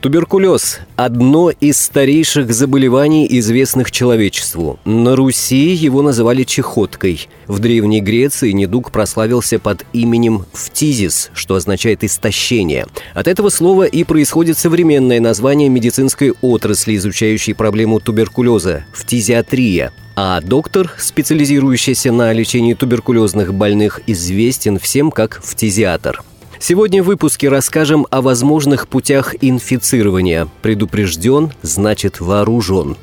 Туберкулез – одно из старейших заболеваний, известных человечеству. На Руси его называли чехоткой. В Древней Греции недуг прославился под именем фтизис, что означает «истощение». От этого слова и происходит современное название медицинской отрасли, изучающей проблему туберкулеза – фтизиатрия. А доктор, специализирующийся на лечении туберкулезных больных, известен всем как фтизиатр – Сегодня в выпуске расскажем о возможных путях инфицирования. Предупрежден, значит вооружен.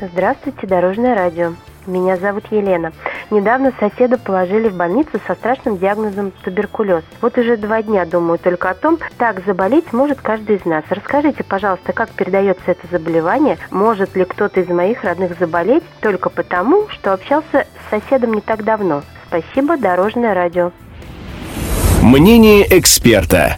Здравствуйте, Дорожное радио. Меня зовут Елена. Недавно соседа положили в больницу со страшным диагнозом туберкулез. Вот уже два дня думаю только о том, так заболеть может каждый из нас. Расскажите, пожалуйста, как передается это заболевание? Может ли кто-то из моих родных заболеть только потому, что общался с соседом не так давно? Спасибо, Дорожное радио. Мнение эксперта.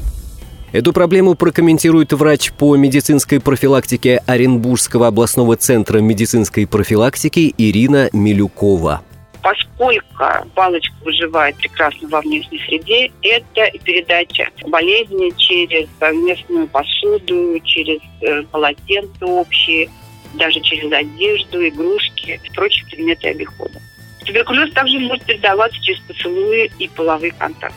Эту проблему прокомментирует врач по медицинской профилактике Оренбургского областного центра медицинской профилактики Ирина Милюкова поскольку палочка выживает прекрасно во внешней среде, это передача болезни через местную посуду, через э, полотенца общие, даже через одежду, игрушки, прочие предметы обихода. Туберкулез также может передаваться через поцелуи и половые контакты.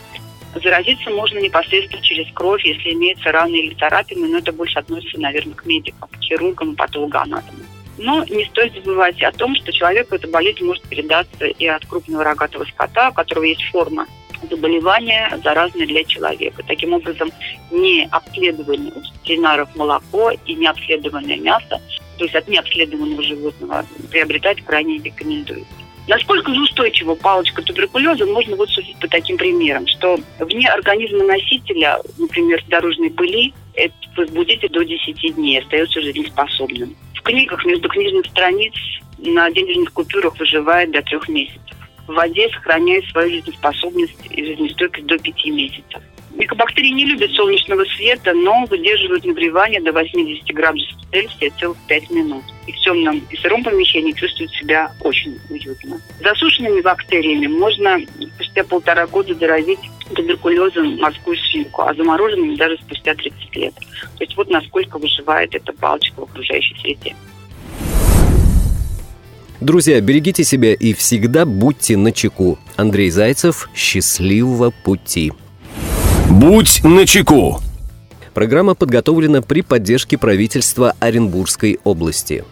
Заразиться можно непосредственно через кровь, если имеются раны или царапины, но это больше относится, наверное, к медикам, к хирургам патологоанатомам. Но не стоит забывать о том, что человеку эта болезнь может передаться и от крупного рогатого скота, у которого есть форма заболевания, заразные для человека. Таким образом, не обследованное у ветеринаров молоко и не обследованное мясо, то есть от необследованного животного, приобретать крайне рекомендуется. Насколько же устойчива палочка туберкулеза, можно вот судить по таким примерам, что вне организма носителя, например, дорожной пыли, этот возбудитель до 10 дней остается жизнеспособным. В книгах между книжных страниц на денежных купюрах выживает до трех месяцев. В воде сохраняет свою жизнеспособность и жизнестойкость до 5 месяцев. Микобактерии не любят солнечного света, но выдерживают нагревание до 80 градусов Цельсия целых 5 минут. И в темном и сыром помещении чувствуют себя очень уютно. Засушенными бактериями можно спустя полтора года заразить туберкулезом морскую свинку, а замороженными даже спустя 30 лет. То есть вот насколько выживает эта палочка в окружающей среде. Друзья, берегите себя и всегда будьте на чеку. Андрей Зайцев, счастливого пути! Будь начеку. Программа подготовлена при поддержке правительства Оренбургской области.